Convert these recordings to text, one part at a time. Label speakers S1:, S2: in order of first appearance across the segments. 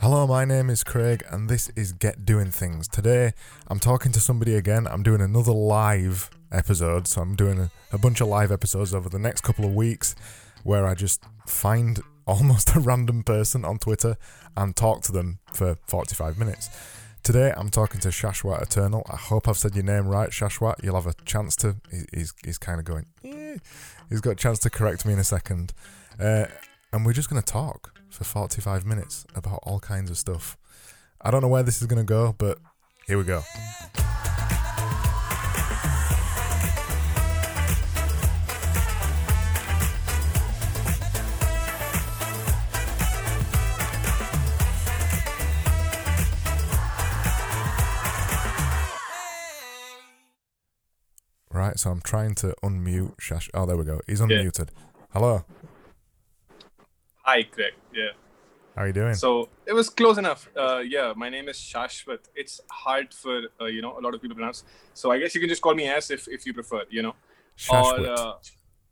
S1: Hello, my name is Craig, and this is Get Doing Things. Today, I'm talking to somebody again. I'm doing another live episode, so I'm doing a, a bunch of live episodes over the next couple of weeks where I just find almost a random person on Twitter and talk to them for 45 minutes. Today, I'm talking to Shashwat Eternal. I hope I've said your name right, Shashwat. You'll have a chance to. He's, he's kind of going, eh. He's got a chance to correct me in a second. Uh, and we're just going to talk for 45 minutes about all kinds of stuff. I don't know where this is going to go, but here we go. Right, so I'm trying to unmute Shash. Oh, there we go. He's unmuted. Hello.
S2: Hi, Greg. Yeah.
S1: How are you doing?
S2: So it was close enough. Uh, yeah, my name is Shashwat. It's hard for uh, you know a lot of people to pronounce. So I guess you can just call me S if, if you prefer. You know.
S1: Shashwat.
S2: Or uh,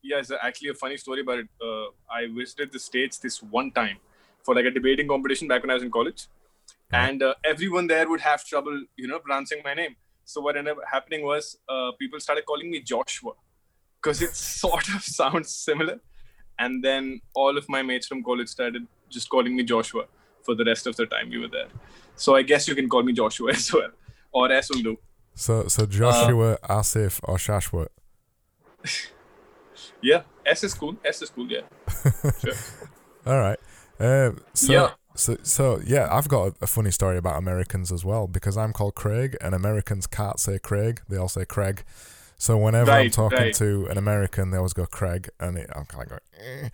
S2: yeah, it's actually a funny story about it. Uh, I visited the states this one time for like a debating competition back when I was in college,
S1: Right.
S2: and uh, everyone there would have trouble, you know, pronouncing my name. So what ended up happening was uh, people started calling me Joshua because it sort of sounds similar. And then all of my mates from college started just calling me Joshua for the rest of the time we were there. So I guess you can call me Joshua as well, or S will do.
S1: so, so Joshua, Asif, or Shashwat?
S2: Yeah, S is cool. S is cool. Yeah. Sure.
S1: All right. Um, so,
S2: Yeah.
S1: So, so yeah, I've got a, a funny story about Americans as well because I'm called Craig, and Americans can't say Craig; they all say Craig. So whenever I'm talking to an American, they always go Craig, and it, I'm kind of going, eh.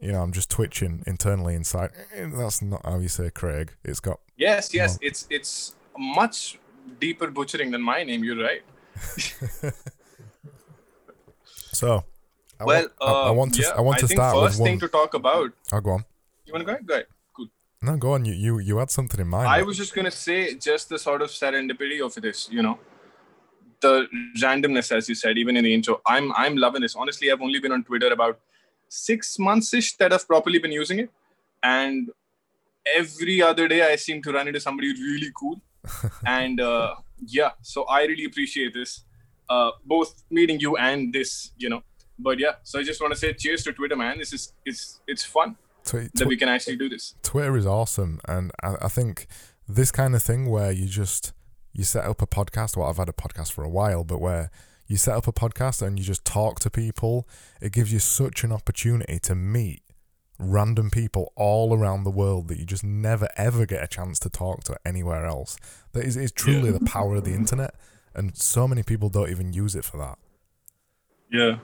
S1: you know, I'm just twitching internally inside. Eh, that's not how you say Craig. It's got
S2: Yes, yes. It's it's much deeper butchering than my name. You're right.
S1: so. I
S2: well,
S1: want, I, I
S2: uh,
S1: want to.
S2: yeah,
S1: I want to start
S2: first
S1: with
S2: thing to talk about.
S1: Oh, go on.
S2: You want to go ahead? Go ahead.
S1: No, go on. You, you, you had something in mind.
S2: I was just gonna say just the sort of serendipity of this, you know, the randomness, as you said, even in the intro. I'm I'm loving this. Honestly, I've only been on Twitter about six months ish that I've properly been using it, and every other day I seem to run into somebody really cool, and uh, yeah, so I really appreciate this, uh, both meeting you and this, you know. But yeah, so I just want to say cheers to Twitter, man. This is it's it's fun
S1: Twi-
S2: that we can actually do this.
S1: Twitter is awesome, and I, I think this kind of thing where you just you set up a podcast. Well, I've had a podcast for a while, but where you set up a podcast and you just talk to people, it gives you such an opportunity to meet random people all around the world that you just never ever get a chance to talk to anywhere else. That is, is truly
S2: Yeah.
S1: the power of the internet, and so many people don't even use it for that.
S2: Yeah.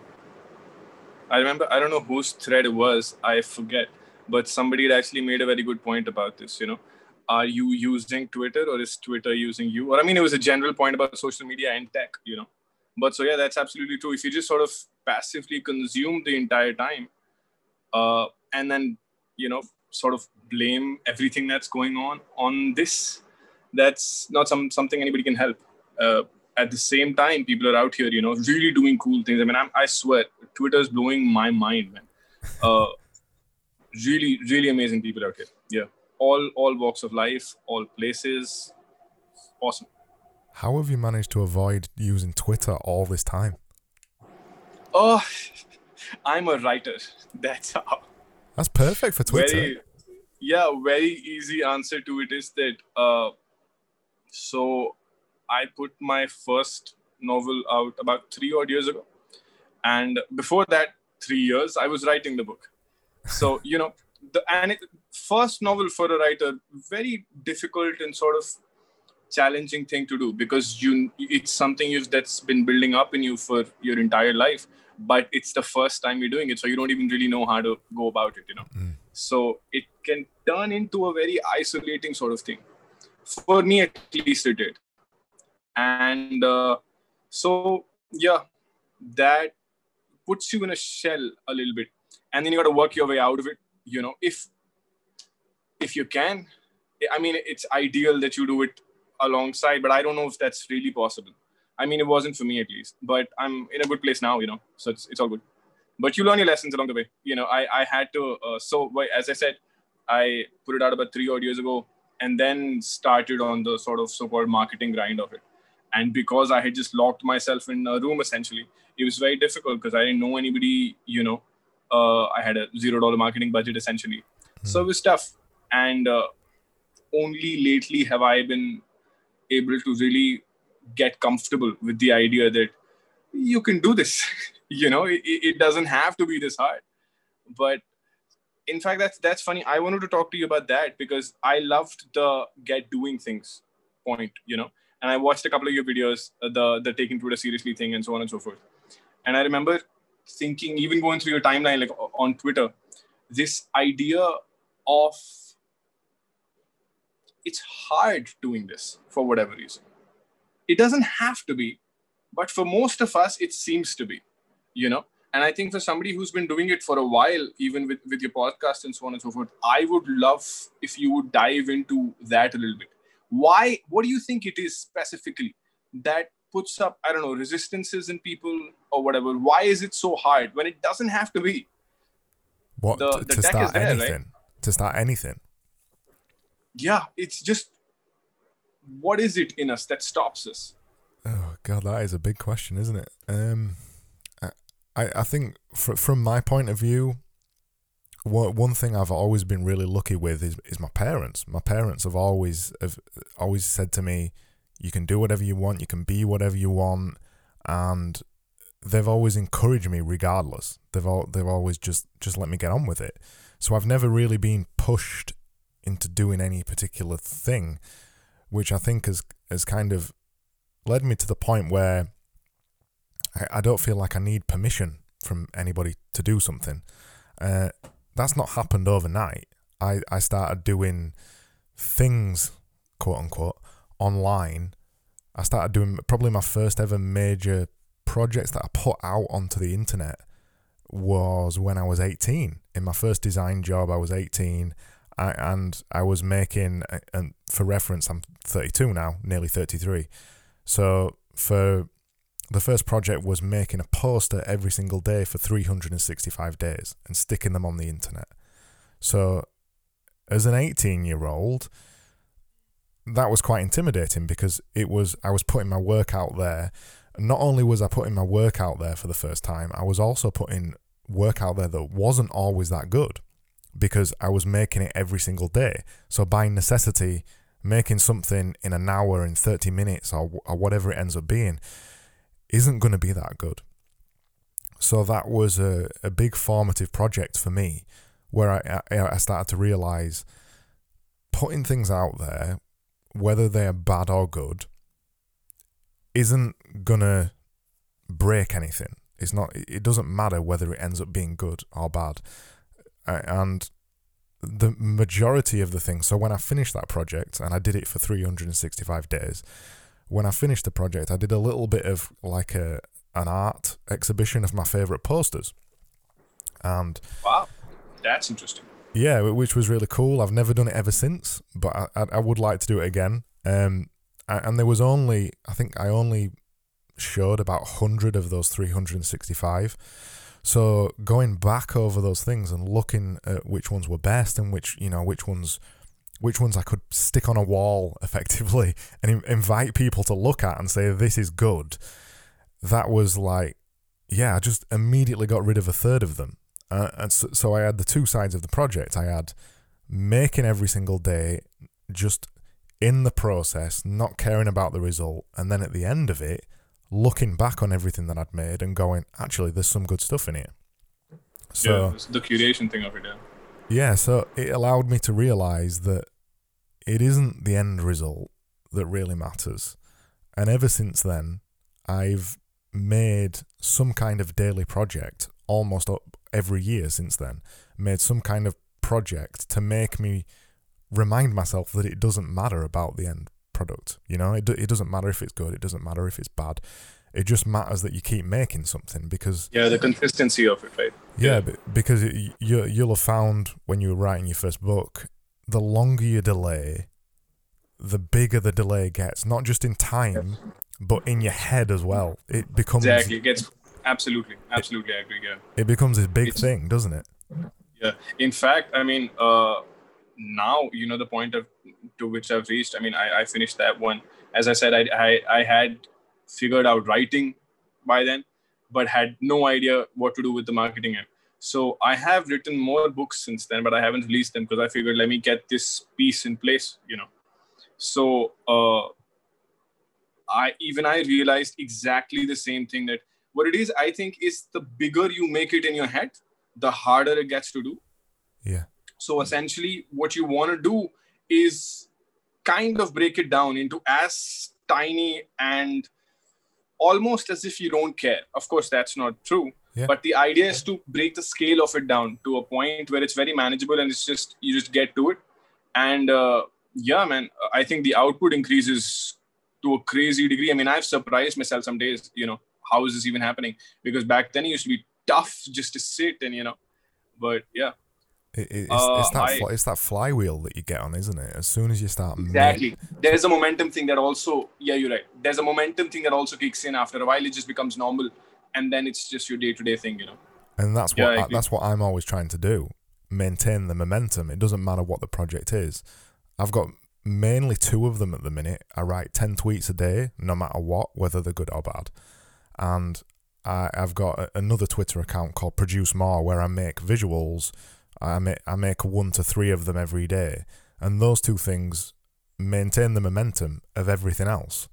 S2: I remember, I don't know whose thread it was, I forget, but somebody had actually made a very good point about this. You know, are you using Twitter or is Twitter using you? Or I mean, it was a general point about social media and tech, you know. But so, yeah, that's absolutely true. If you just sort of passively consume the entire time uh, and then, you know, sort of blame everything that's going on on this, that's not some something anybody can help. Uh, at the same time, people are out here, you know, really doing cool things. I mean, I'm, I swear, blowing my mind, man. Uh, really, really amazing people out here. Yeah, all all walks of life, all places. Awesome.
S1: How have you managed to avoid using Twitter all this time?
S2: Oh, I'm a writer. That's how.
S1: That's perfect for Twitter.
S2: Very, yeah, very easy answer to it is that. Uh, so, I put my first novel out about three odd years ago, and before that, three years, I was writing the book. So you know, the and it, first novel for a writer, very difficult and sort of challenging thing to do because you it's something you've that's been building up in you for your entire life but it's the first time you're doing it so you don't even really know how to go about it you know.
S1: Mm.
S2: so it can turn into a very isolating sort of thing. For me at least it did. And uh, so yeah that puts you in a shell a little bit and then you got to work your way out of it you know if if you can i mean it's ideal that you do it alongside but i don't know if that's really possible i mean it wasn't for me at least but i'm in a good place now you know so it's, it's all good but you learn your lessons along the way. You know, I I had to. Uh, so as I said, I put it out about three odd years ago, and then started on the sort of so-called marketing grind of it. And because I had just locked myself in a room, essentially, it was very difficult because I didn't know anybody. You know, uh, I had a zero dollar marketing budget essentially, mm-hmm. so it was tough. And uh, only lately have I been able to really get comfortable with the idea that you can do this. you know, it, it doesn't have to be this hard. But in fact, that's that's funny. I wanted to talk to you about that because I loved the get doing things point. You know, and I watched a couple of your videos, uh, the the taking Twitter seriously thing, and so on and so forth. And I remember thinking, even going through your timeline, like on Twitter, this idea of it's hard doing this for whatever reason. It doesn't have to be, but for most of us, it seems to be, you know. And I think for somebody who's been doing it for a while, even with, with your podcast and so on and so forth, I would love if you would dive into that a little bit. Why, what do you think it is specifically that puts up, I don't know, resistances in people or whatever? Why is it so hard when it doesn't have to be?
S1: What the, the to start there, anything? Right? To start anything
S2: yeah, it's just what is it in us that stops us?
S1: Oh God, that is a big question, isn't it? Um, I I think fr- from my point of view, one one thing I've always been really lucky with is is my parents. My parents have always have always said to me, "You can do whatever you want. You can be whatever you want," and they've always encouraged me regardless. They've all they've always just just let me get on with it. So I've never really been pushed into doing any particular thing, which I think has has kind of led me to the point where I, I don't feel like I need permission from anybody to do something. Uh, that's not happened overnight. I, I started doing things, quote unquote, online. I started doing probably my first ever major projects that I put out onto the internet was when I was 18. In my first design job, I was 18. I, and I was making, and for reference, I'm 32 now, nearly 33. So for the first project was making a poster every single day for 365 days and sticking them on the internet. So as an 18 year old, that was quite intimidating because it was I was putting my work out there. Not only was I putting my work out there for the first time, I was also putting work out there that wasn't always that good because I was making it every single day. So by necessity, making something in an hour, in 30 minutes, or, or whatever it ends up being, isn't going to be that good. So that was a, a big formative project for me where I, I, I started to realize putting things out there, whether they're bad or good, isn't to break anything. It's not, it doesn't matter whether it ends up being good or bad and the majority of the things. So when I finished that project, and I did it for 365 days, when I finished the project, I did a little bit of like a an art exhibition of my favorite posters. And
S2: wow, that's interesting.
S1: Yeah, which was really cool. I've never done it ever since, but I, I, would like to do it again. Um, and there was only, I think I only showed about 100 of those 365 so going back over those things and looking at which ones were best and which you know which ones which ones I could stick on a wall effectively and invite people to look at and say this is good. That was like, yeah, I just immediately got rid of a third of them. Uh, and so, so I had the two sides of the project. I had making every single day, just in the process, not caring about the result, and then at the end of it, looking back on everything that I'd made and going, actually, there's some good stuff in here.
S2: So yeah, the curation thing it. Yeah.
S1: Yeah, so it allowed me to realize that it isn't the end result that really matters. And ever since then, I've made some kind of daily project almost every year since then. Made some kind of project to make me remind myself that it doesn't matter about the end product. You know, it, it doesn't matter if it's good, it doesn't matter if it's bad. It just matters that you keep making something because
S2: yeah, the consistency of it, right?
S1: Yeah, yeah. because it, you you'll have found when you were writing your first book, the longer you delay, the bigger the delay gets. Not just in time, but in your head as well. It becomes
S2: exactly. It gets absolutely, absolutely, I agree. Yeah,
S1: It becomes a big
S2: It's-
S1: thing, doesn't it?
S2: yeah. In fact, I mean, uh, now you know the point of to which I've reached. I mean, I, I finished that one. As I said, I, I I had figured out writing by then, but had no idea what to do with the marketing end. So I have written more books since then, but I haven't released them because I figured let me get this piece in place, you know. So uh, I even I realized exactly the same thing that what it is. I think is the bigger you make it in your head, the harder it gets to do.
S1: Yeah.
S2: So essentially, what you want to do is kind of break it down into as tiny and almost as if you don't care. Of course, that's not true.
S1: Yeah.
S2: But the idea is to break the scale of it down to a point where it's very manageable and it's just you just get to it. And uh, yeah, man, I think the output increases to a crazy degree. I mean, I've surprised myself some days. You know, how is this even happening? Because back then it used to be tough just to sit and you know. But yeah,
S1: It, it- it's,
S2: Uh,
S1: it's that
S2: I-
S1: it's that flywheel that you get on, isn't it? As soon as you start,
S2: Exactly. There's a momentum thing that also, yeah, you're right. There's a momentum thing that also kicks in after a while. It just becomes normal, and then it's just your day-to-day thing, you know.
S1: and that's what
S2: I
S1: I, that's what I'm always trying to do. Maintain the momentum. It doesn't matter what the project is. I've got mainly two of them at the minute. I write ten tweets a day, no matter what, whether they're good or bad. And I, I've got another Twitter account called Produce More, where I make visuals. I make I make one to three of them every day, and those two things maintain the momentum of everything else.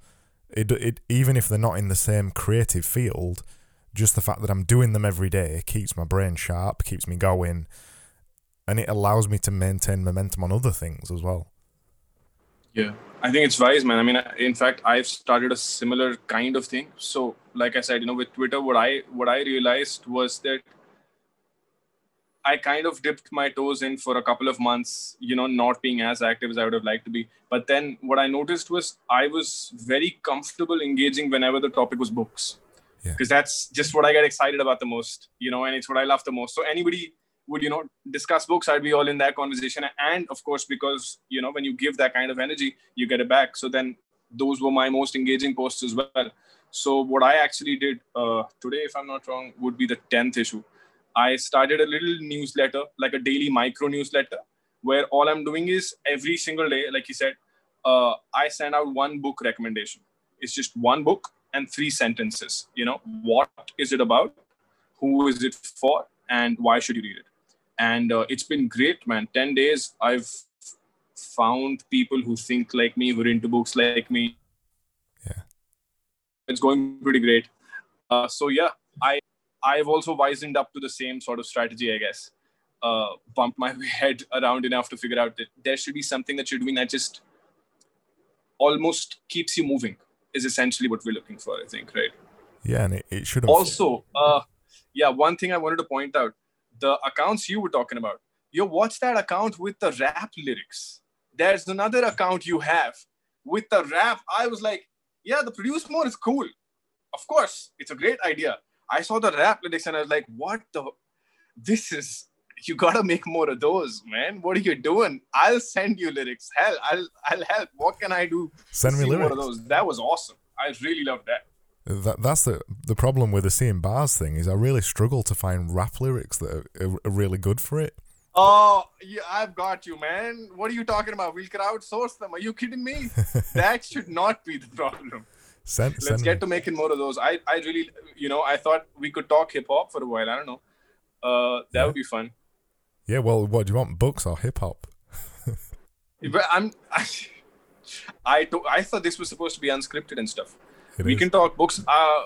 S1: It, it even if they're not in the same creative field, just the fact that I'm doing them every day keeps my brain sharp, keeps me going, and it allows me to maintain momentum on other things as well.
S2: Yeah, I think it's wise, man. I mean, in fact, I've started a similar kind of thing. So, like I said, you know, with Twitter, what I what I realized was that I kind of dipped my toes in for a couple of months, you know, not being as active as I would have liked to be. But then what I noticed was I was very comfortable engaging whenever the topic was books.
S1: Yeah.
S2: Because that's just what I get excited about the most, you know, and it's what I love the most. So anybody would, you know, discuss books, I'd be all in that conversation. And of course, because, you know, when you give that kind of energy, you get it back. So then those were my most engaging posts as well. So what I actually did uh, today, if I'm not wrong, would be the 10th issue. I started a little newsletter, like a daily micro newsletter, where all I'm doing is every single day, like you said, uh, I send out one book recommendation. It's just one book and three sentences. You know, what is it about? Who is it for? And why should you read it? And uh, it's been great, man. 10 days, I've found people who think like me, who are into books like me.
S1: Yeah.
S2: It's going pretty great. Uh, so, yeah, I I've also wisened up to the same sort of strategy, I guess. Uh, bumped my head around enough to figure out that there should be something that you're doing that just almost keeps you moving. Is essentially what we're looking for, I think, right?
S1: Yeah, and it, it shouldn't.
S2: Also, uh, yeah, one thing I wanted to point out: the accounts you were talking about. Yo, what's that account with the rap lyrics? There's another account you have with the rap. I was like, yeah, the produce more is cool. Of course, it's a great idea. I saw the rap lyrics and I was like, what the? This is you gotta make more of those, man. What are you doing? I'll send you lyrics. Hell, I'll I'll help. What can I do?
S1: Send me
S2: see more
S1: lyrics.
S2: of those. That was awesome. I really loved that.
S1: That, that's the the problem with the seeing bars thing is I really struggle to find rap lyrics that are, are, really good for it.
S2: Oh, yeah, I've got you, man. What are you talking about? We'll crowdsource them. Are you kidding me? that should not be the problem.
S1: Send,
S2: Let's
S1: send
S2: get
S1: me.
S2: to making more of those. I, I really, you know, I thought we could talk hip hop for a while. I don't know. Uh, that
S1: Yeah.
S2: would be fun.
S1: Yeah, well, what do you want? Books or hip hop?
S2: But I'm, I, I, to, I thought this was supposed to be unscripted and stuff.
S1: It
S2: we
S1: is.
S2: can talk books. Uh,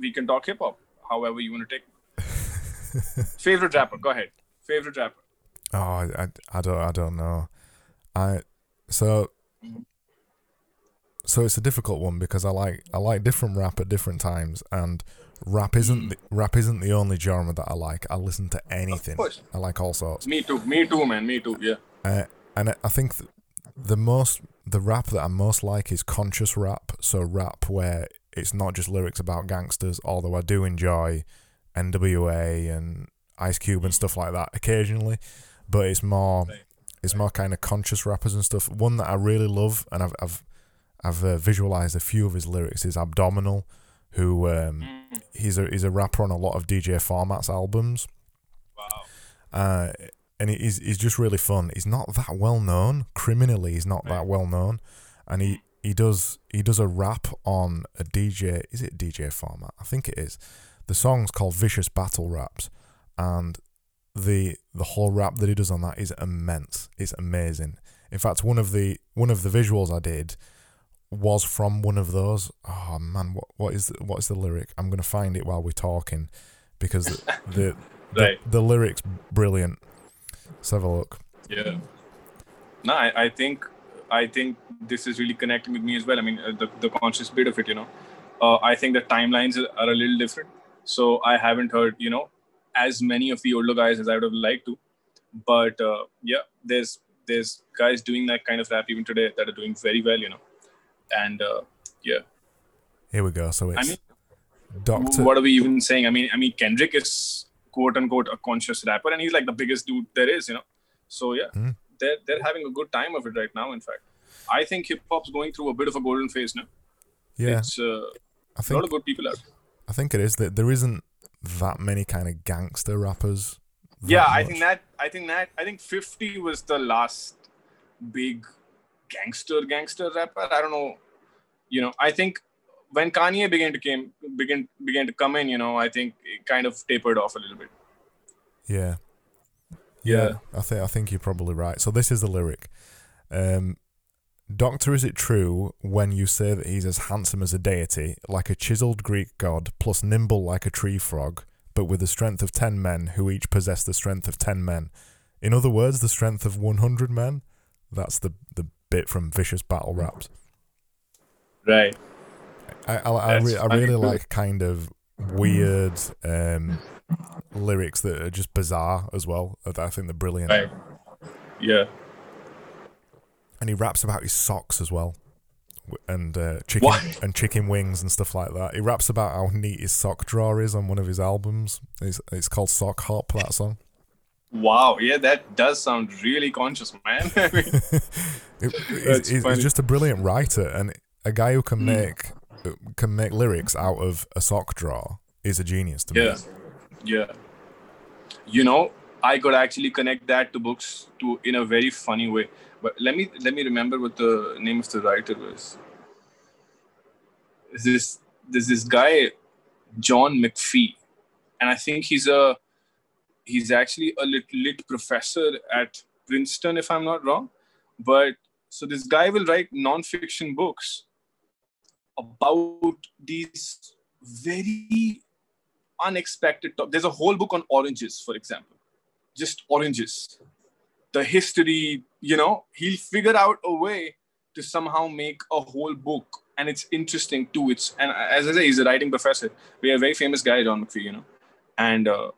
S2: we can talk hip hop. However you want to take. Favorite rapper? Go ahead. Favorite rapper?
S1: Oh, I, I, I don't I don't know. I so so it's a difficult one because I like I like different rap at different times, and rap isn't the, rap isn't the only genre that I like. I listen to anything.
S2: Of course.
S1: I like all sorts.
S2: Me too. Me too, man. Me too. Yeah.
S1: Uh, and I- think th- the most the rap that I most like is conscious rap. So rap where it's not just lyrics about gangsters, although I do enjoy NWA and Ice Cube and stuff like that occasionally. But it's more it's more kind of conscious rappers and stuff. One that I really love and I've I've I've uh, visualized a few of his lyrics is Abdominal, who um, he's a he's a rapper on a lot of DJ Format's albums.
S2: Wow.
S1: Uh, and he's he's just really fun. He's not that well known criminally. He's not that well known, and he he does he does a rap on a DJ. Is it DJ format? I think it is. The song's called Vicious Battle Raps, and the the whole rap that he does on that is immense. It's amazing. In fact, one of the one of the visuals I did was from one of those. Oh man, what what is the, what is the lyric? I'm gonna find it while we're talking because the the,
S2: Right.
S1: the, the lyrics brilliant. Let's have a look.
S2: Yeah. No, I, I think I think this is really connecting with me as well. I mean, uh, the, the conscious bit of it, you know. Uh, I think the timelines are- are a little different. So I haven't heard, you know, as many of the older guys as I would have liked to. But uh, yeah, there's there's guys doing that kind of rap even today that are doing very well, you know. And uh, yeah,
S1: Here we go. So it's
S2: I mean,
S1: Doctor.
S2: what are we even saying? I mean, I mean, Kendrick is quote unquote a conscious rapper, and he's like the biggest dude there is, you know. So yeah,
S1: Mm.
S2: they're they're having a good time of it right now. In fact, I think hip hop's going through a bit of a golden phase now.
S1: yeah,
S2: It's uh,
S1: I
S2: a lot of good people out.
S1: I think it is that there isn't that many kind of gangster rappers.
S2: Yeah, I think that I think that I think 50 was the last big gangster gangster rapper. I don't know. You know, I think when Kanye began to came began began to come in, you know, I think it kind of tapered off a little bit.
S1: Yeah.
S2: Yeah.
S1: Yeah, I think I think you're probably right. So this is the lyric. Um, Doctor, is it true when you say that he's as handsome as a deity, like a chiseled Greek god, plus nimble like a tree frog, but with the strength of ten men who each possess the strength of ten men? In other words, the strength of one hundred men. That's the the bit from Vicious Battle Raps.
S2: Right.
S1: I I, I, re- I really like kind of weird um, lyrics that are just bizarre as well. I think they're brilliant.
S2: Right. Yeah.
S1: and he raps about his socks as well, and uh, chicken
S2: What?
S1: and chicken wings and stuff like that. He raps about how neat his sock drawer is on one of his albums. It's, it's called Sock Hop. That song.
S2: Wow. Yeah, that does sound really conscious, man. I mean,
S1: It, he's, he's just a brilliant writer, and a guy who can
S2: Hmm.
S1: make can make lyrics out of a sock drawer is a genius to me.
S2: yeah. Yeah. You know, I could actually connect that to books to in a very funny way. But let me let me remember what the name of the writer was. Is this there's this guy, John McPhee, and I think he's a he's actually a lit, lit professor at Princeton, if I'm not wrong. But so this guy will write non-fiction books about these very unexpected there's a whole book on oranges for example just oranges. The history you know he'll figure out a way to somehow make a whole book and it's interesting too. It's and as i say he's a writing professor. We have a very famous guy john mcphee you know and uh,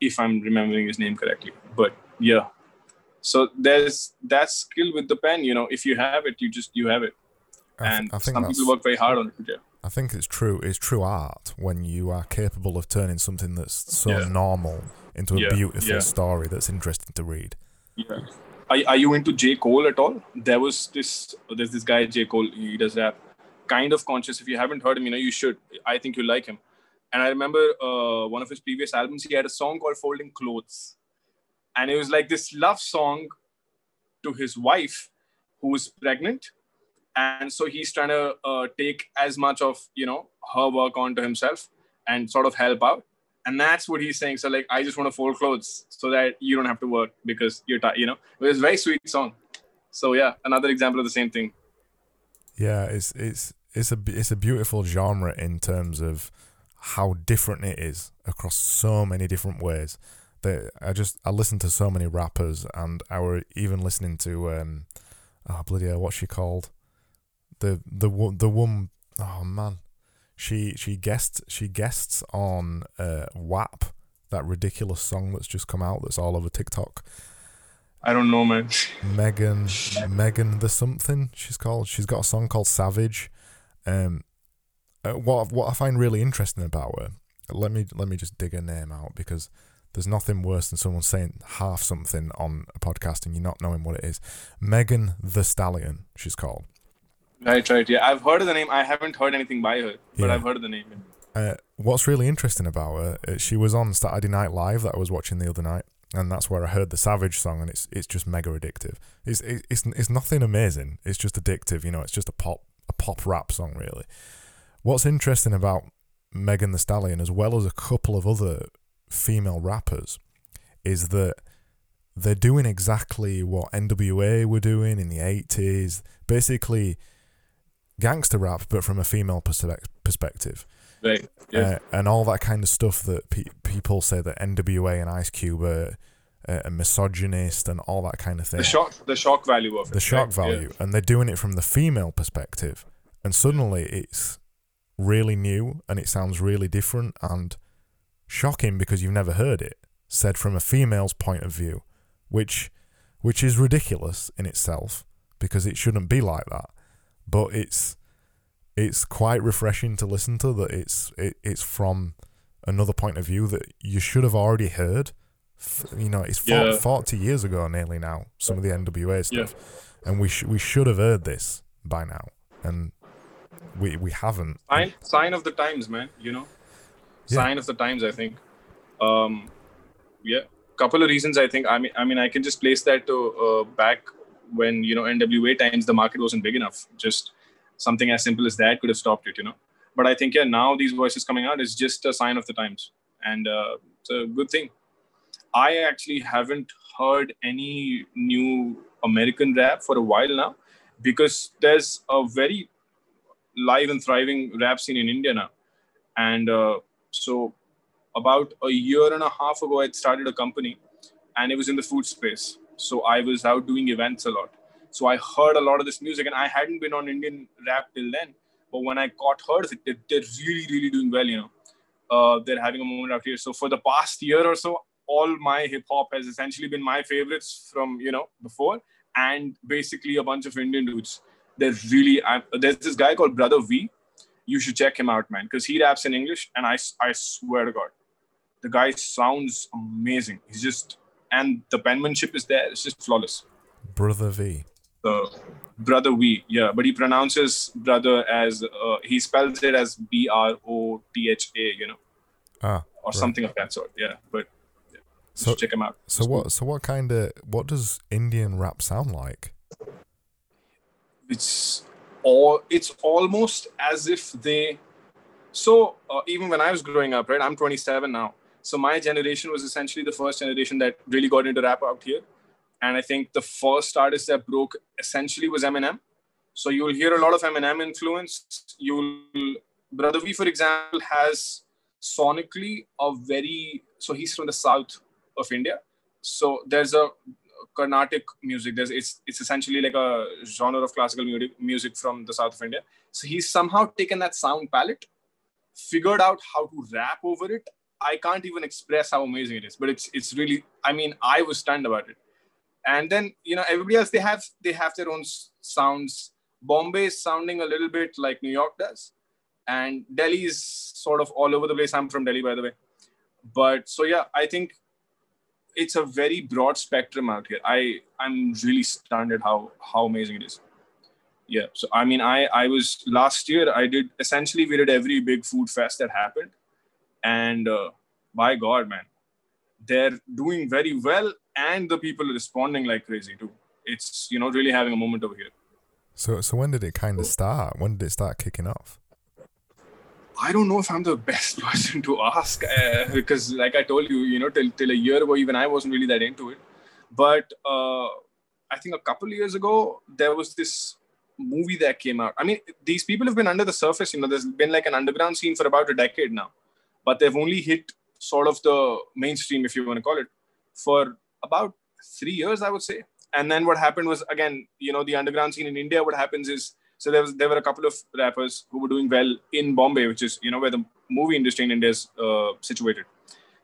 S2: if i'm remembering his name correctly but yeah. So there's that skill with the pen you know if you have it you just you have it
S1: I, th-
S2: and
S1: I think
S2: some people work very hard on it yeah
S1: I think it's true. It's true art when you are capable of turning something that's so
S2: Yeah.
S1: normal into a
S2: Yeah,
S1: beautiful
S2: yeah.
S1: story that's interesting to read.
S2: Yeah. Are, are you into J. Cole at all? There was this, there's this guy, J. Cole, he does rap. Kind of conscious. If you haven't heard him, you know, you should. I think you like him. And I remember uh, one of his previous albums, he had a song called Folding Clothes. And it was like this love song to his wife who was pregnant. And so he's trying to uh, take as much of, you know, her work onto himself and sort of help out and that's what he's saying so like i just want to fold clothes so that you don't have to work because you're tired you know it was a very sweet song so yeah another example of the same thing
S1: Yeah, it's it's it's a it's a beautiful genre in terms of how different it is across so many different ways. That I just I listen to so many rappers, and I were even listening to um, oh bloody hell, what's she called? The the the one oh man, she she guests she guests on uh WAP that ridiculous song that's just come out that's all over TikTok.
S2: i don't know man
S1: Megan Megan the something she's called. She's got a song called Savage. Um, uh, what what I find really interesting about her. Let me let me just dig her name out because there's nothing worse than someone saying half something on a podcast and you're not knowing what it is. Megan Thee Stallion, she's called.
S2: Right right yeah i've heard of the name i haven't heard anything by her but
S1: Yeah.
S2: i've heard of the name
S1: Uh, what's really interesting about her, uh, she was on Saturday Night Live that I was watching the other night, and that's where I heard the Savage song, and it's it's just mega addictive. It's it's it's nothing amazing. It's just addictive. You know, it's just a pop a pop rap song, really. What's interesting about Megan Thee Stallion, as well as a couple of other female rappers, is that they're doing exactly what NWA were doing in the 80s. Basically, gangster rap, but from a female perspective.
S2: Right. Yeah. Uh,
S1: and all that kind of stuff that pe- people say that NWA and Ice Cube are, uh, a misogynist and all that kind of thing.
S2: The shock, the shock value of it.
S1: The shock right? value, yeah. and they're doing it from the female perspective, and suddenly it's really new and it sounds really different and shocking because you've never heard it said from a female's point of view, which which is ridiculous in itself because it shouldn't be like that. But it's it's quite refreshing to listen to that it's it, it's from another point of view that you should have already heard. You know, it's yeah. 40 years ago nearly now. Some of the NWA stuff, yeah. and we sh- we should have heard this by now, and we we haven't.
S2: Sign sign of the times, man. You know, yeah. sign of the times. I think. Um, yeah, couple of reasons. I think. I mean, I mean, I can just place that to uh, back when you know NWA times the market wasn't big enough. Just something as simple as that could have stopped it. You know, but I think yeah, now these voices coming out is just a sign of the times, and uh, it's a good thing. I actually haven't heard any new American rap for a while now because there's a very live and thriving rap scene in India now. And uh, so, about a year and a half ago, I started a company and it was in the food space. So, I was out doing events a lot. So, I heard a lot of this music and I hadn't been on Indian rap till then. But when I of it, they're, really, really doing well, you know. Uh, they're having a moment out here. So, for the past year or so, all my hip hop has essentially been my favorites from, you know, before and basically a bunch of Indian dudes there's really I'm, there's this guy called Brother V. You should check him out, man, because he raps in English, and I I swear to God, the guy sounds amazing. He's just and the penmanship is there. It's just flawless.
S1: Brother V.
S2: Uh, brother V, yeah, but he pronounces brother as uh, he spells it as B R O T H A, you know,
S1: ah,
S2: or right. something of that sort. Yeah, but yeah, so check him out.
S1: So what? So what kind of what does Indian rap sound like?
S2: it's all it's almost as if they so uh, even when i was growing up right i'm 27 now so my generation was essentially the first generation that really got into rap out here and i think the first artist that broke essentially was eminem so you'll hear a lot of eminem influence you'll brother v for example has sonically a very so he's from the south of india so there's a Carnatic music. There's it's it's essentially like a genre of classical music music from the south of India. So he's somehow taken that sound palette, figured out how to rap over it. I can't even express how amazing it is, but it's it's really. I mean, I was stunned about it. And then you know everybody else they have they have their own sounds. Bombay is sounding a little bit like New York does, and Delhi is sort of all over the place. I'm from Delhi, by the way. But so yeah, I think it's a very broad spectrum out here. I I'm really stunned at how how amazing it is. Yeah. So I mean, I I was last year. I did essentially we did every big food fest that happened, and uh, by God, man, they're doing very well, and the people are responding like crazy too. It's you know really having a moment over here.
S1: So so when did it kind of start? When did it start kicking off?
S2: I don't know if I'm the best person to ask uh, because, like I told you, you know, till, till a year ago, even I wasn't really that into it. But uh, I think a couple years ago, there was this movie that came out. I mean, these people have been under the surface. You know, there's been like an underground scene for about a decade now, but they've only hit sort of the mainstream, if you want to call it, for about three years, I would say. And then what happened was, again, you know, the underground scene in India. What happens is so there was there were a couple of rappers who were doing well in Bombay, which is you know where the movie industry in India is uh, situated.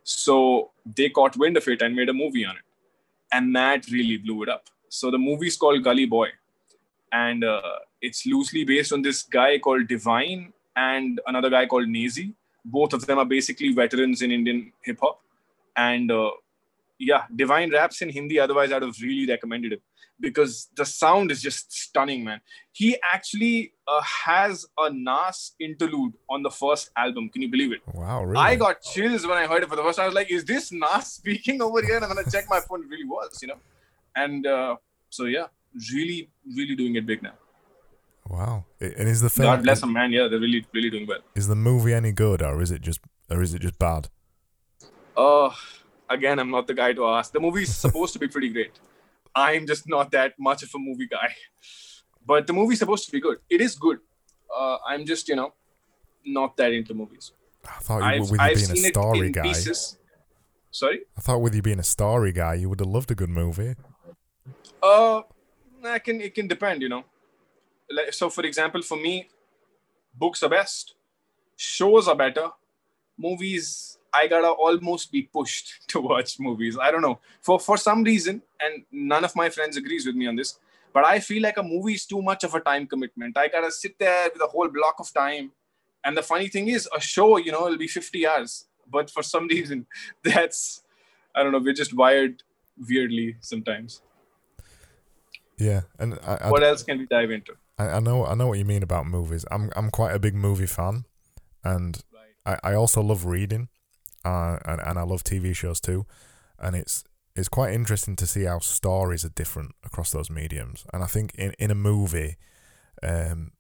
S2: So they caught wind of it and made a movie on it, and that really blew it up. So the movie is called Gully Boy, and uh, it's loosely based on this guy called Divine and another guy called Naezy. Both of them are basically veterans in Indian hip hop, and uh, yeah, Divine Raps in Hindi. Otherwise, I'd have really recommended it because the sound is just stunning, man. He actually uh, has a Nas interlude on the first album. Can you believe it?
S1: Wow, really?
S2: I got chills when I heard it for the first time. I was like, is this Nas speaking over here? And I'm going to check my phone, it really was, you know? And uh, so, yeah, really, really doing it big now.
S1: Wow. And is the film
S2: God bless him, man. Yeah, they're really, really doing well.
S1: Is the movie any good or is it just or is it just bad?
S2: Uh again, I'm not the guy to ask. The movie's supposed to be pretty great. I'm just not that much of a movie guy. But the movie's supposed to be good. It is good. Uh, I'm just, you know, not that into movies.
S1: I thought you, with you I've being a story guy.
S2: Pieces. Sorry?
S1: I thought with you being a story guy, you would have loved a good movie.
S2: Uh, I can. It can depend, you know. Like, so, for example, for me, books are best, shows are better, movies I gotta almost be pushed to watch movies. I don't know for for some reason, and none of my friends agrees with me on this. But I feel like a movie is too much of a time commitment. I gotta sit there with a whole block of time. And the funny thing is, a show, you know, it'll be 50 hours. But for some reason, that's I don't know. We're just wired weirdly sometimes.
S1: Yeah, and I, I,
S2: what else can we dive into?
S1: I, I know I know what you mean about movies. I'm I'm quite a big movie fan, and. I, I also love reading uh, and and I love TV shows too, and it's it's quite interesting to see how stories are different across those mediums. And I think in in a movie, um,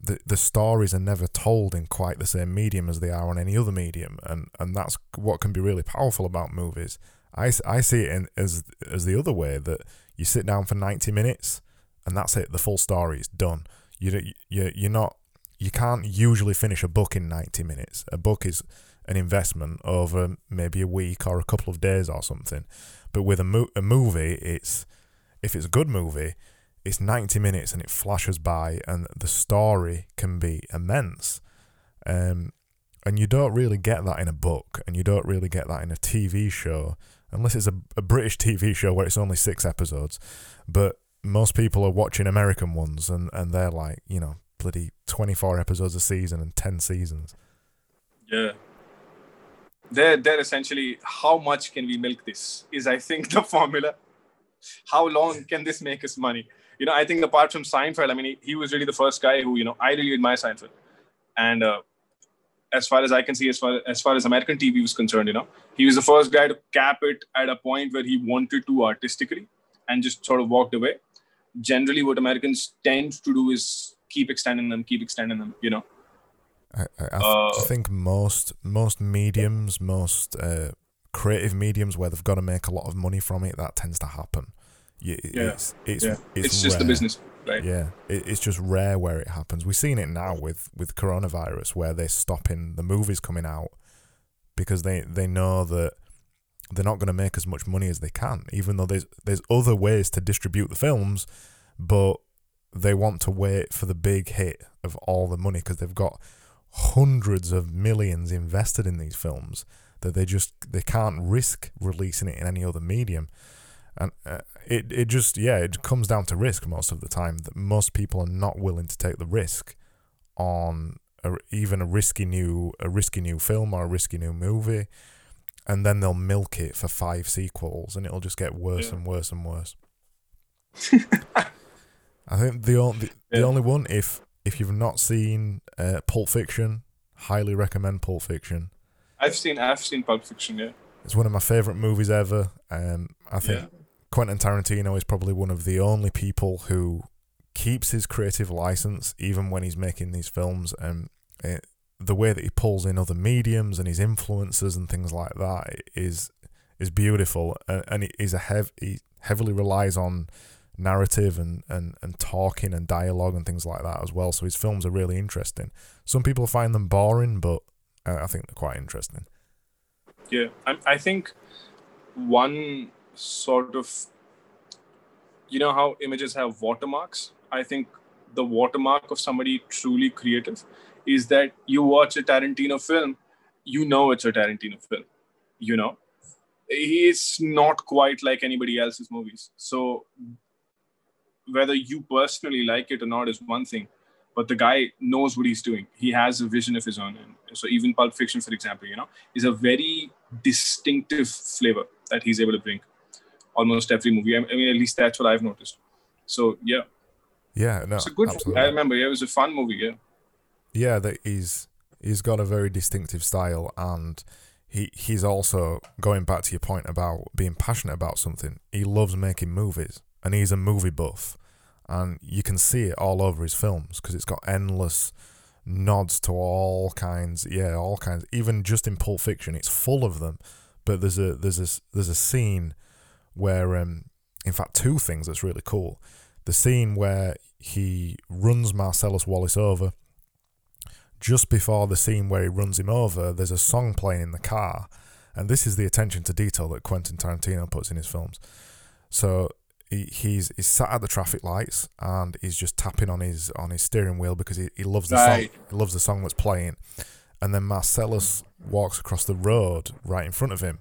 S1: the the stories are never told in quite the same medium as they are on any other medium, and and that's what can be really powerful about movies. I, I see it in, as as the other way that you sit down for ninety minutes, and that's it. The full story is done. You you you're not you can't usually finish a book in ninety minutes. A book is an investment over maybe a week or a couple of days or something. But with a, mo- a movie, it's if it's a good movie, it's 90 minutes and it flashes by, and the story can be immense. Um, and you don't really get that in a book, and you don't really get that in a TV show, unless it's a, a British TV show where it's only six episodes. But most people are watching American ones, and, and they're like, you know, bloody 24 episodes a season and 10 seasons.
S2: Yeah, they're they're essentially how much can we milk this is I think the formula. How long can this make us money? You know, I think apart from Seinfeld, I mean, he, he was really the first guy who you know I really admire Seinfeld, and uh, as far as I can see, as far as far as American TV was concerned, you know, he was the first guy to cap it at a point where he wanted to artistically, and just sort of walked away. Generally, what Americans tend to do is keep extending them, keep extending them. You know,
S1: I, I, I uh, think most most mediums, most uh, creative mediums where they've got to make a lot of money from it, that tends to happen.
S2: Yeah, it's it's, yeah. it's, it's just the business, right?
S1: Yeah, it, it's just rare where it happens. We've seen it now with with coronavirus, where they're stopping the movies coming out because they they know that they're not going to make as much money as they can, even though there's there's other ways to distribute the films, but they want to wait for the big hit of all the money because they've got hundreds of millions invested in these films that they just they can't risk releasing it in any other medium. And uh, it it just yeah it comes down to risk most of the time that most people are not willing to take the risk on a, even a risky new a risky new film or a risky new movie and then they'll milk it for five sequels and it'll just get worse yeah. and worse and worse I think the only the, yeah. the only one if if you've not seen uh, Pulp Fiction, highly recommend Pulp Fiction.
S2: I've seen I've seen Pulp Fiction. Yeah,
S1: it's one of my favorite movies ever. Um, I think yeah. Quentin Tarantino is probably one of the only people who keeps his creative license even when he's making these films, and it, the way that he pulls in other mediums and his influences and things like that is is beautiful. And, and he's a hev- he heavily relies on narrative and, and, and talking and dialogue and things like that as well. So his films are really interesting. Some people find them boring, but I think they're quite interesting.
S2: Yeah, I, I think one sort of, you know, how images have watermarks. I think the watermark of somebody truly creative is that you watch a Tarantino film, you know it's a Tarantino film. You know, he's not quite like anybody else's movies. So whether you personally like it or not is one thing, but the guy knows what he's doing. He has a vision of his own. And so even Pulp Fiction, for example, you know, is a very distinctive flavor. that he's able to bring almost every movie. I mean, at least that's what I've noticed. So yeah,
S1: yeah, no,
S2: it's a good. Absolutely. I remember. Yeah, it was a fun movie. Yeah,
S1: yeah, that he's he's got a very distinctive style, and he he's also going back to your point about being passionate about something. He loves making movies, and he's a movie buff, and you can see it all over his films because it's got endless nods to all kinds. Yeah, all kinds. Even just in Pulp Fiction, it's full of them. But there's a there's a there's a scene where um in fact two things that's really cool. The scene where he runs Marcellus Wallace over. Just before the scene where he runs him over, there's a song playing in the car, and this is the attention to detail that Quentin Tarantino puts in his films. So he, he's he's sat at the traffic lights and he's just tapping on his on his steering wheel because he, he loves the right. song he loves the song that's playing and then Marcellus walks across the road right in front of him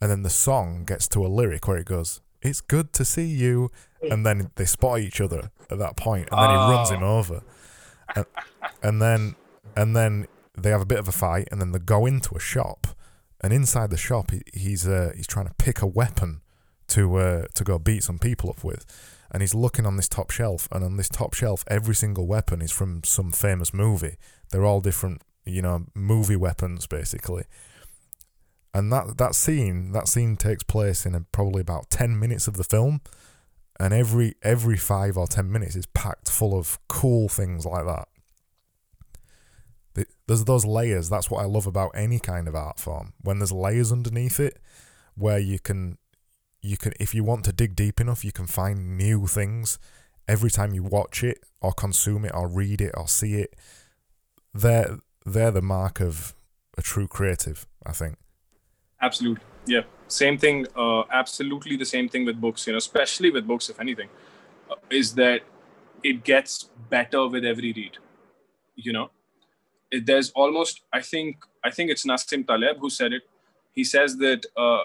S1: and then the song gets to a lyric where it goes it's good to see you and then they spot each other at that point and then oh. he runs him oh. over and, and then and then they have a bit of a fight and then they go into a shop and inside the shop he, he's uh, he's trying to pick a weapon to uh, to go beat some people up with. And he's looking on this top shelf, and on this top shelf, every single weapon is from some famous movie. They're all different, you know, movie weapons basically. And that that scene, that scene takes place in a, probably about ten minutes of the film, and every every five or ten minutes is packed full of cool things like that. There's those layers. That's what I love about any kind of art form. When there's layers underneath it, where you can you can if you want to dig deep enough you can find new things every time you watch it or consume it or read it or see it they're they're the mark of a true creative i think
S2: absolutely yeah same thing uh, absolutely the same thing with books you know especially with books if anything uh, is that it gets better with every read you know there's almost i think i think it's nassim taleb who said it he says that uh,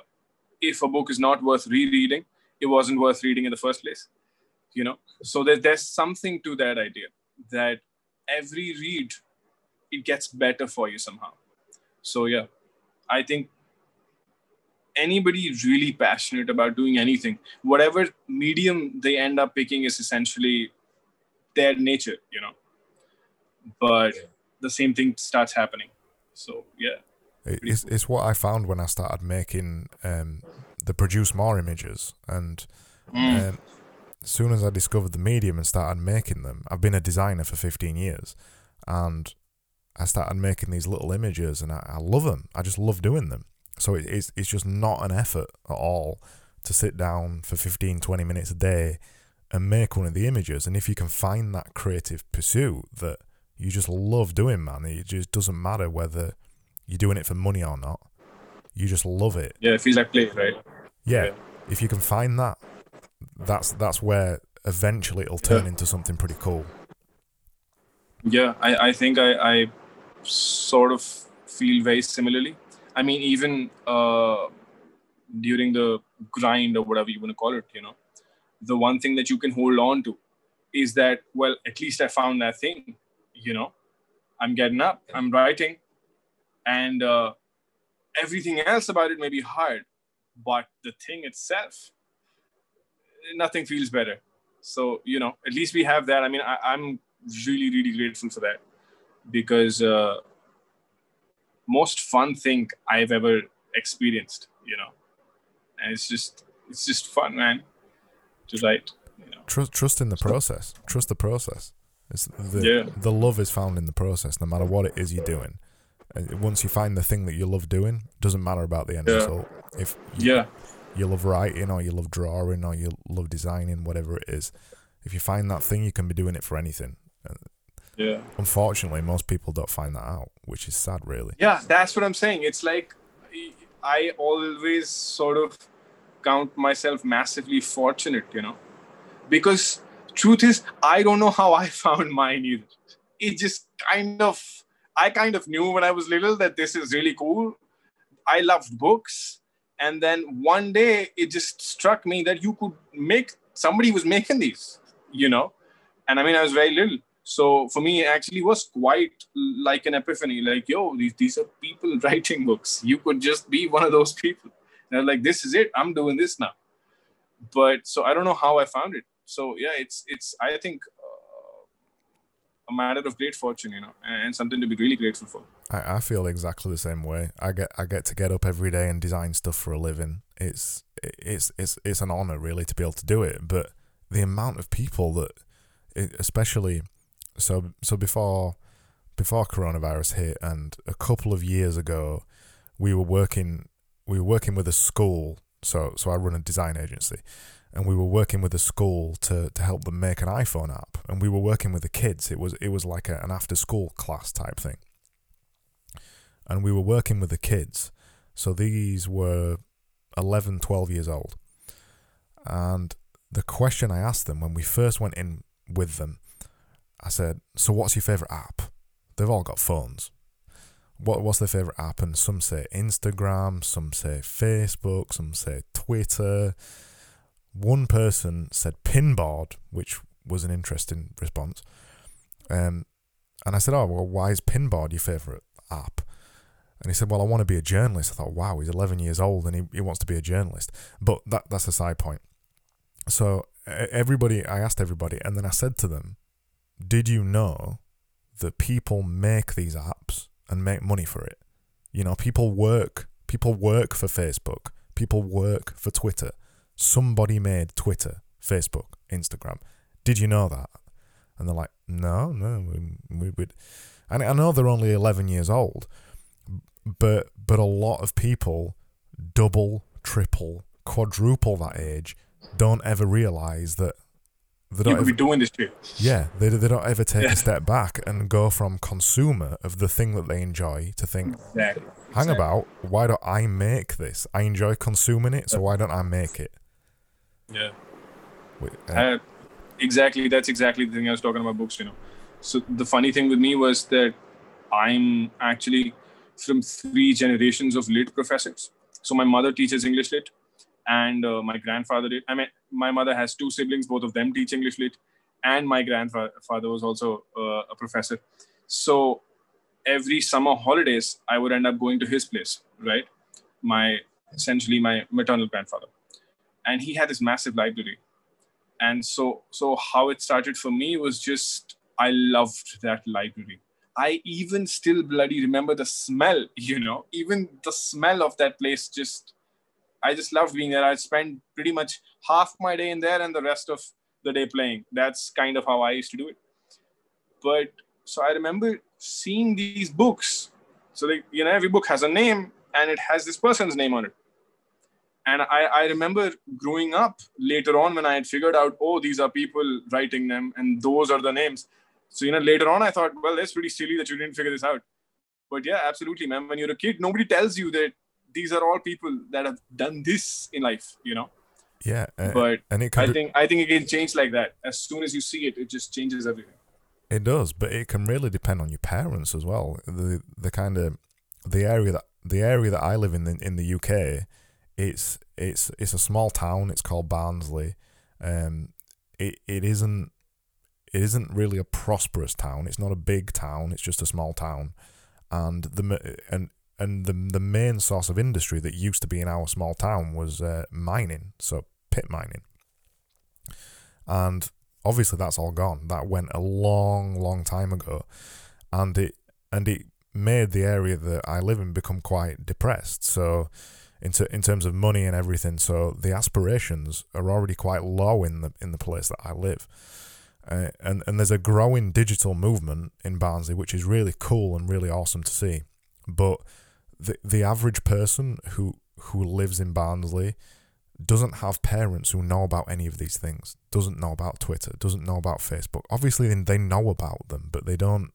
S2: if a book is not worth rereading, it wasn't worth reading in the first place. You know, so there, there's something to that idea that every read it gets better for you somehow. So yeah, I think anybody really passionate about doing anything, whatever medium they end up picking is essentially their nature, you know. But the same thing starts happening. So yeah.
S1: It's, it's what I found when I started making um, the produce more images, and mm. um, as soon as I discovered the medium and started making them, I've been a designer for fifteen years, and I started making these little images, and I, I love them. I just love doing them. So it, it's it's just not an effort at all to sit down for 15, 20 minutes a day and make one of the images. And if you can find that creative pursuit that you just love doing, man, it just doesn't matter whether you're doing it for money or not. You just love it.
S2: Yeah, it feels like play, right?
S1: Yeah. yeah. If you can find that, that's that's where eventually it'll turn yeah. into something pretty cool.
S2: Yeah, I, I think I, I sort of feel very similarly. I mean, even uh, during the grind or whatever you want to call it, you know, the one thing that you can hold on to is that, well, at least I found that thing, you know, I'm getting up, I'm writing, and uh, everything else about it may be hard but the thing itself nothing feels better. So you know at least we have that. I mean I, am really really grateful for that because uh, most fun thing i've ever experienced you know and it's just it's just fun man to write you know.
S1: Trust trust in the process. Trust the process it's the, yeah. the love is found in the process no matter what it is you're doing once you find the thing that you love doing, doesn't matter about the end yeah. result. If you,
S2: yeah,
S1: you love writing or you love drawing or you love designing, whatever it is, if you find that thing, you can be doing it for anything.
S2: Uh, yeah.
S1: Unfortunately, most people don't find that out, which is sad, really.
S2: Yeah, that's what I'm saying. It's like I always sort of count myself massively fortunate, you know, because truth is, I don't know how I found mine either. It just kind of I kind of knew when I was little that this is really cool. I loved books. And then one day it just struck me that you could make somebody was making these, you know? And I mean, I was very little. So for me, it actually was quite like an epiphany like, yo, these, these are people writing books. You could just be one of those people. and I'm like, this is it. I'm doing this now. But so I don't know how I found it. So yeah, it's it's I think uh, a matter of great fortune, you know, and something to be really grateful for.
S1: I, I feel exactly the same way. I get I get to get up every day and design stuff for a living. It's it's it's it's an honor really to be able to do it. But the amount of people that, especially, so so before before coronavirus hit, and a couple of years ago, we were working we were working with a school. So so I run a design agency, and we were working with a school to to help them make an iPhone app, and we were working with the kids. It was it was like a, an after school class type thing, and we were working with the kids. So these were 11, 12 years old, and the question I asked them when we first went in with them, I said, "So what's your favorite app?" They've all got phones. What what's their favorite app? And some say Instagram, some say Facebook, some say Twitter. One person said Pinboard, which was an interesting response. Um, and I said, "Oh well, why is Pinboard your favorite app?" And he said, "Well, I want to be a journalist." I thought, "Wow, he's 11 years old and he, he wants to be a journalist." But that that's a side point. So everybody, I asked everybody, and then I said to them, "Did you know that people make these apps and make money for it. You know, people work, people work for Facebook, people work for Twitter. Somebody made Twitter, Facebook, Instagram. Did you know that? And they're like, no, no, we, would. And I know they're only 11 years old, but but a lot of people double, triple, quadruple that age don't ever realize that
S2: they don't you could ever, be doing this too.
S1: Yeah, they, they don't ever take yeah. a step back and go from consumer of the thing that they enjoy to think, exactly. hang exactly. about, why don't I make this? I enjoy consuming it, so why don't I make it?
S2: Yeah. Wait, uh, exactly. That's exactly the thing I was talking about books, you know. So the funny thing with me was that I'm actually from three generations of lit professors. So my mother teaches English lit and uh, my grandfather did. I mean, my mother has two siblings, both of them teach English lit, and my grandfather was also uh, a professor. So every summer holidays, I would end up going to his place, right? My essentially my maternal grandfather, and he had this massive library, and so so how it started for me was just I loved that library. I even still bloody remember the smell, you know, even the smell of that place just I just loved being there. i spent pretty much half my day in there and the rest of the day playing. That's kind of how I used to do it. But so I remember seeing these books. So they, you know, every book has a name and it has this person's name on it. And I, I remember growing up later on when I had figured out, oh, these are people writing them and those are the names. So, you know, later on I thought, well, that's pretty silly that you didn't figure this out. But yeah, absolutely, man. When you're a kid, nobody tells you that these are all people that have done this in life, you know.
S1: Yeah,
S2: uh, but and it I think I think it can change like that. As soon as you see it, it just changes everything.
S1: It does, but it can really depend on your parents as well. The the kind of the area that the area that I live in in, in the UK, it's it's it's a small town. It's called Barnsley. Um, it it isn't it isn't really a prosperous town. It's not a big town. It's just a small town, and the and and the the main source of industry that used to be in our small town was uh, mining, so pit mining. And obviously that's all gone. That went a long, long time ago, and it and it made the area that I live in become quite depressed. So, in ter- in terms of money and everything, so the aspirations are already quite low in the in the place that I live. Uh, and and there's a growing digital movement in Barnsley, which is really cool and really awesome to see. But the the average person who who lives in Barnsley doesn't have parents who know about any of these things. Doesn't know about Twitter. Doesn't know about Facebook. Obviously, they know about them, but they don't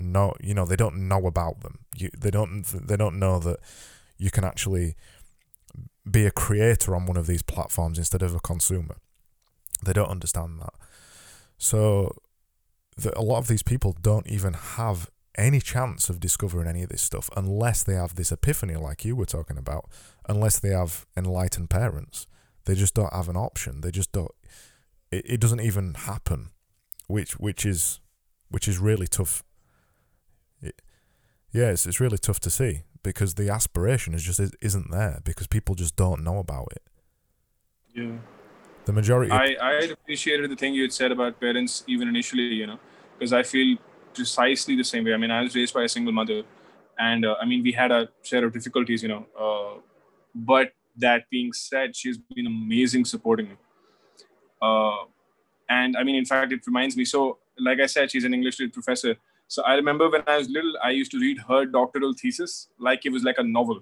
S1: know. You know, they don't know about them. You, they don't. They don't know that you can actually be a creator on one of these platforms instead of a consumer. They don't understand that. So, the, a lot of these people don't even have any chance of discovering any of this stuff unless they have this epiphany like you were talking about, unless they have enlightened parents. They just don't have an option. They just don't it, it doesn't even happen. Which which is which is really tough. It, yeah, it's, it's really tough to see because the aspiration is just isn't there because people just don't know about it.
S2: Yeah.
S1: The majority.
S2: I I appreciated the thing you had said about parents even initially, you know, because I feel precisely the same way. I mean, I was raised by a single mother, and uh, I mean, we had a share of difficulties, you know. Uh, but that being said, she's been amazing supporting me. Uh, and I mean, in fact, it reminds me. So, like I said, she's an English lit professor. So I remember when I was little, I used to read her doctoral thesis like it was like a novel,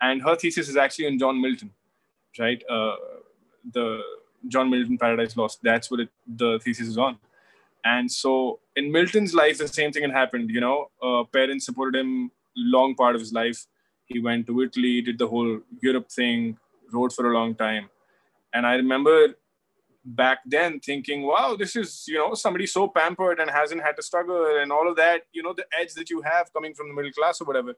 S2: and her thesis is actually on John Milton, right? Uh, the John Milton Paradise Lost. That's what it, the thesis is on. And so in Milton's life, the same thing had happened. You know, uh, parents supported him long part of his life. He went to Italy, did the whole Europe thing, wrote for a long time. And I remember back then thinking, wow, this is, you know, somebody so pampered and hasn't had to struggle and all of that, you know, the edge that you have coming from the middle class or whatever.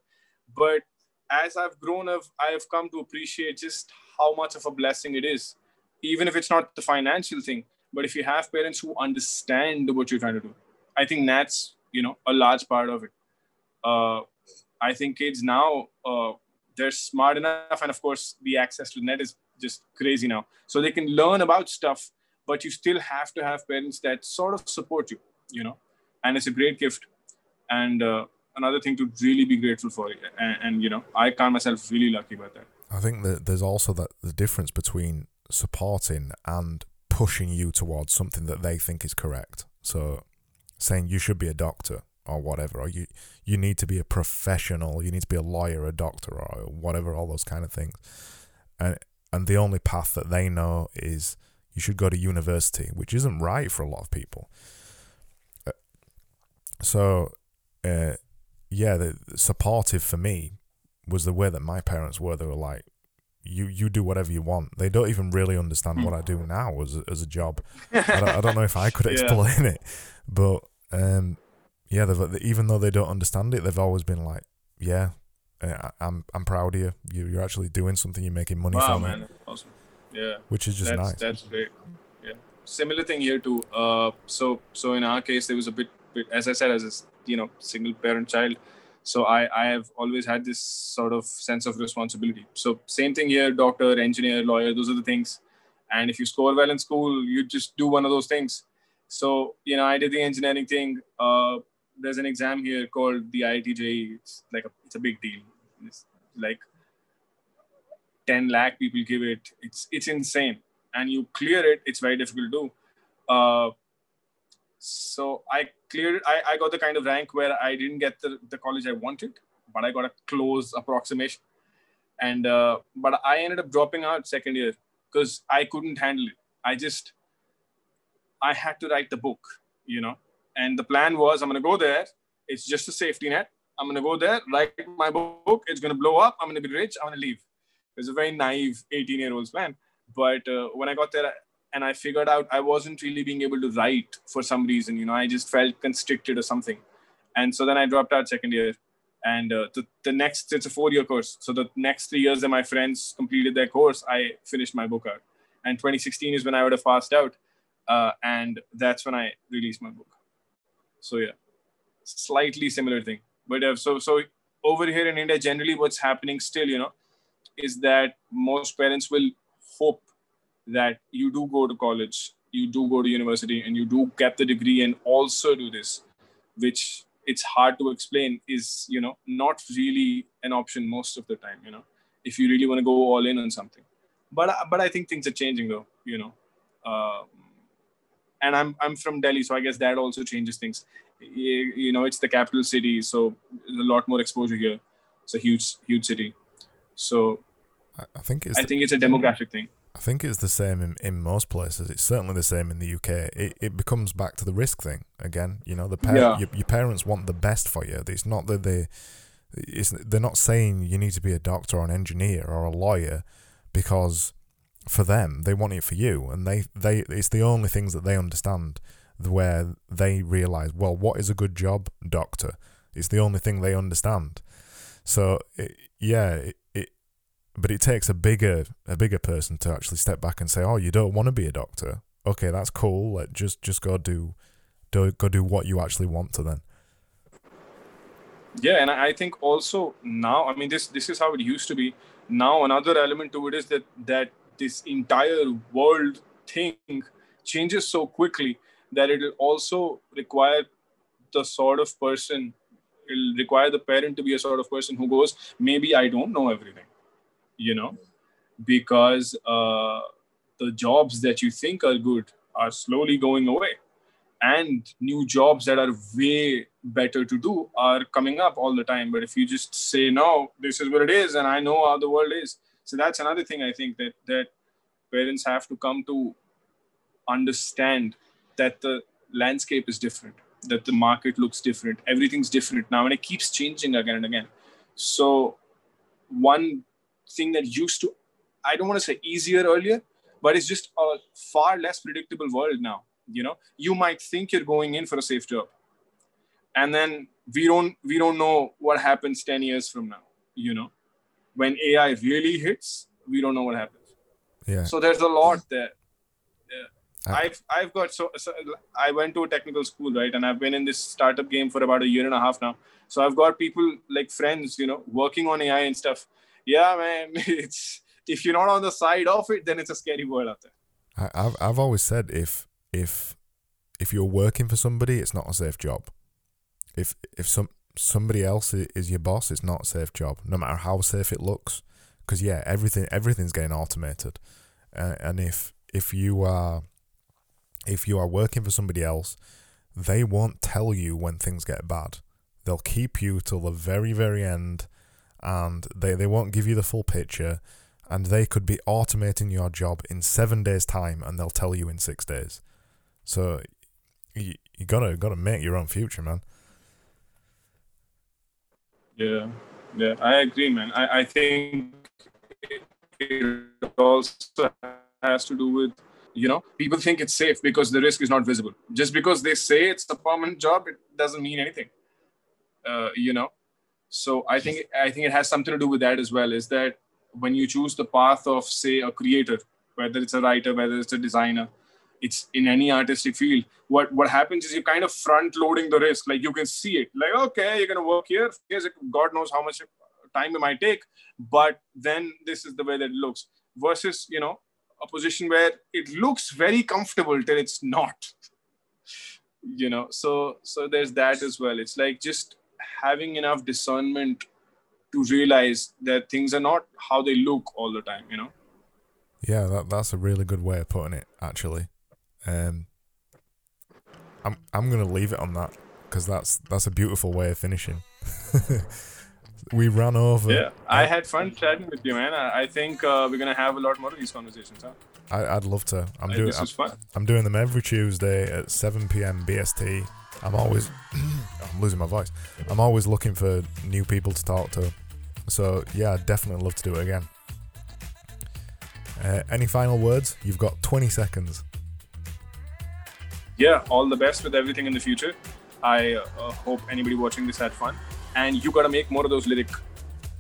S2: But as I've grown up, I have come to appreciate just how much of a blessing it is even if it's not the financial thing but if you have parents who understand what you're trying to do i think that's you know a large part of it uh, i think kids now uh, they're smart enough and of course the access to the net is just crazy now so they can learn about stuff but you still have to have parents that sort of support you you know and it's a great gift and uh, another thing to really be grateful for and, and, you know i count myself really lucky about that
S1: i think that there's also that the difference between supporting and pushing you towards something that they think is correct. So saying you should be a doctor or whatever, or you you need to be a professional, you need to be a lawyer, a doctor, or whatever, all those kind of things. And and the only path that they know is you should go to university, which isn't right for a lot of people. Uh, so, uh, yeah, the, supportive for me was the way that my parents were. They were like, you you do whatever you want. They don't even really understand what I do now as a, as a job. I, don't, I don't know if I could explain yeah. it, but um, yeah, even though they don't understand it, they've always been like, yeah, I'm I'm proud of you. you you're actually doing something. You're making money
S2: wow,
S1: from
S2: man. it. Awesome. Yeah.
S1: Which is just
S2: that's,
S1: nice.
S2: That's great. Yeah. Similar thing here too. Uh, so so in our case, there was a bit, bit as I said, as a you know single parent child so I, I have always had this sort of sense of responsibility so same thing here doctor engineer lawyer those are the things and if you score well in school you just do one of those things so you know i did the engineering thing uh, there's an exam here called the IIT it's like a, it's a big deal like 10 lakh people give it it's it's insane and you clear it it's very difficult to do uh, so I cleared, I, I got the kind of rank where I didn't get the, the college I wanted, but I got a close approximation. And, uh, but I ended up dropping out second year because I couldn't handle it. I just, I had to write the book, you know, and the plan was I'm going to go there. It's just a safety net. I'm going to go there, write my book. It's going to blow up. I'm going to be rich. I'm going to leave. It was a very naive 18 year old's plan. But uh, when I got there, and I figured out I wasn't really being able to write for some reason. You know, I just felt constricted or something. And so then I dropped out second year. And uh, the, the next, it's a four year course. So the next three years that my friends completed their course, I finished my book out. And 2016 is when I would have passed out. Uh, and that's when I released my book. So yeah, slightly similar thing. But uh, so, so over here in India, generally what's happening still, you know, is that most parents will hope that you do go to college, you do go to university, and you do get the degree and also do this, which it's hard to explain is you know not really an option most of the time. You know, if you really want to go all in on something, but but I think things are changing though. You know. Um, and I'm I'm from Delhi, so I guess that also changes things. You know, it's the capital city, so a lot more exposure here. It's a huge, huge city. So
S1: I think it's
S2: I think it's a demographic thing.
S1: I think it's the same in, in most places. It's certainly the same in the UK. It it becomes back to the risk thing again. You know, the par- yeah. your, your parents want the best for you. It's not that they, it's they're not saying you need to be a doctor or an engineer or a lawyer, because for them they want it for you, and they they it's the only things that they understand where they realize well what is a good job doctor. It's the only thing they understand. So it, yeah, it, but it takes a bigger a bigger person to actually step back and say, "Oh, you don't want to be a doctor? Okay, that's cool. Let just just go do, do go do what you actually want to then."
S2: yeah and i think also now i mean this this is how it used to be now another element to it is that that this entire world thing changes so quickly that it will also require the sort of person it'll require the parent to be a sort of person who goes maybe i don't know everything you know? Because uh, the jobs that you think are good are slowly going away. And new jobs that are way better to do are coming up all the time. But if you just say no this is what it is and i know how the world is so that's another thing i think that that parents have to come to understand that the landscape is different that the market looks different everything's different now and it keeps changing again and again so one thing that used to i don't want to say easier earlier but it's just a far less predictable world now you know you might think you're going in for a safe job and then we don't we don't know what happens 10 years from now you know when ai really hits we don't know what happens
S1: Yeah.
S2: so there's a lot there. I've I've got so, so I went to a technical school right? And I've been in this startup game for about a year and a half now. So I've got people like friends you know working on AI and stuff. Yeah man it's if you're not on the side of it then it's a scary world out there.
S1: I, I've I've always said if if if you're working for somebody, it's not a safe job. If if some somebody else is your boss, it's not a safe job, no matter how safe it looks. Because yeah, everything everything's getting automated, uh, and if if you are if you are working for somebody else, they won't tell you when things get bad. They'll keep you till the very very end, and they they won't give you the full picture and they could be automating your job in seven days' time, and they'll tell you in six days. So you, you gotta gotta make your own future, man.
S2: Yeah, yeah, I agree, man. I, I think it also has to do with, you know, people think it's safe because the risk is not visible. Just because they say it's a permanent job, it doesn't mean anything. Uh, you know, so I think I think it has something to do with that as well. Is that when you choose the path of, say, a creator, whether it's a writer, whether it's a designer, it's in any artistic field what what happens is you're kind of front loading the risk like you can see it like okay you're going to work here here's god knows how much time it might take but then this is the way that it looks versus you know a position where it looks very comfortable till it's not you know so so there's that as well it's like just having enough discernment to realize that things are not how they look all the time you know
S1: Yeah, that that's a really good way of putting it. Actually, um, I'm I'm gonna leave it on that because that's that's a beautiful way of finishing. we run over.
S2: yeah i had fun chatting with you man i, I think uh, we're gonna have a lot more of these conversations huh?
S1: I, I'd love to. I'm
S2: I-
S1: doing.
S2: this
S1: I'm,
S2: fun
S1: I'm doing them every Tuesday at 7 p.m. BST. I'm always. I'm losing my voice. I'm always looking for new people to talk to. So yeah, I'd definitely love to do it again. Uh, any final words? You've got 20 seconds.
S2: yeah all the best with everything in the future i uh, hope anybody watching this had fun and you gotta make more of those lyric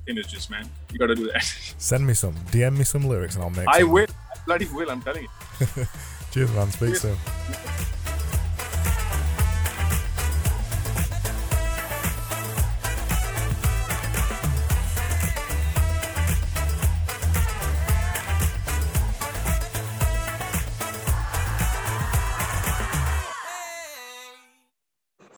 S2: images man you gotta do that
S1: Send me some. DM me some lyrics and I'll make.
S2: i
S1: some.
S2: will I bloody will i'm telling you
S1: Cheers, man. Speak
S2: Cheers.
S1: soon.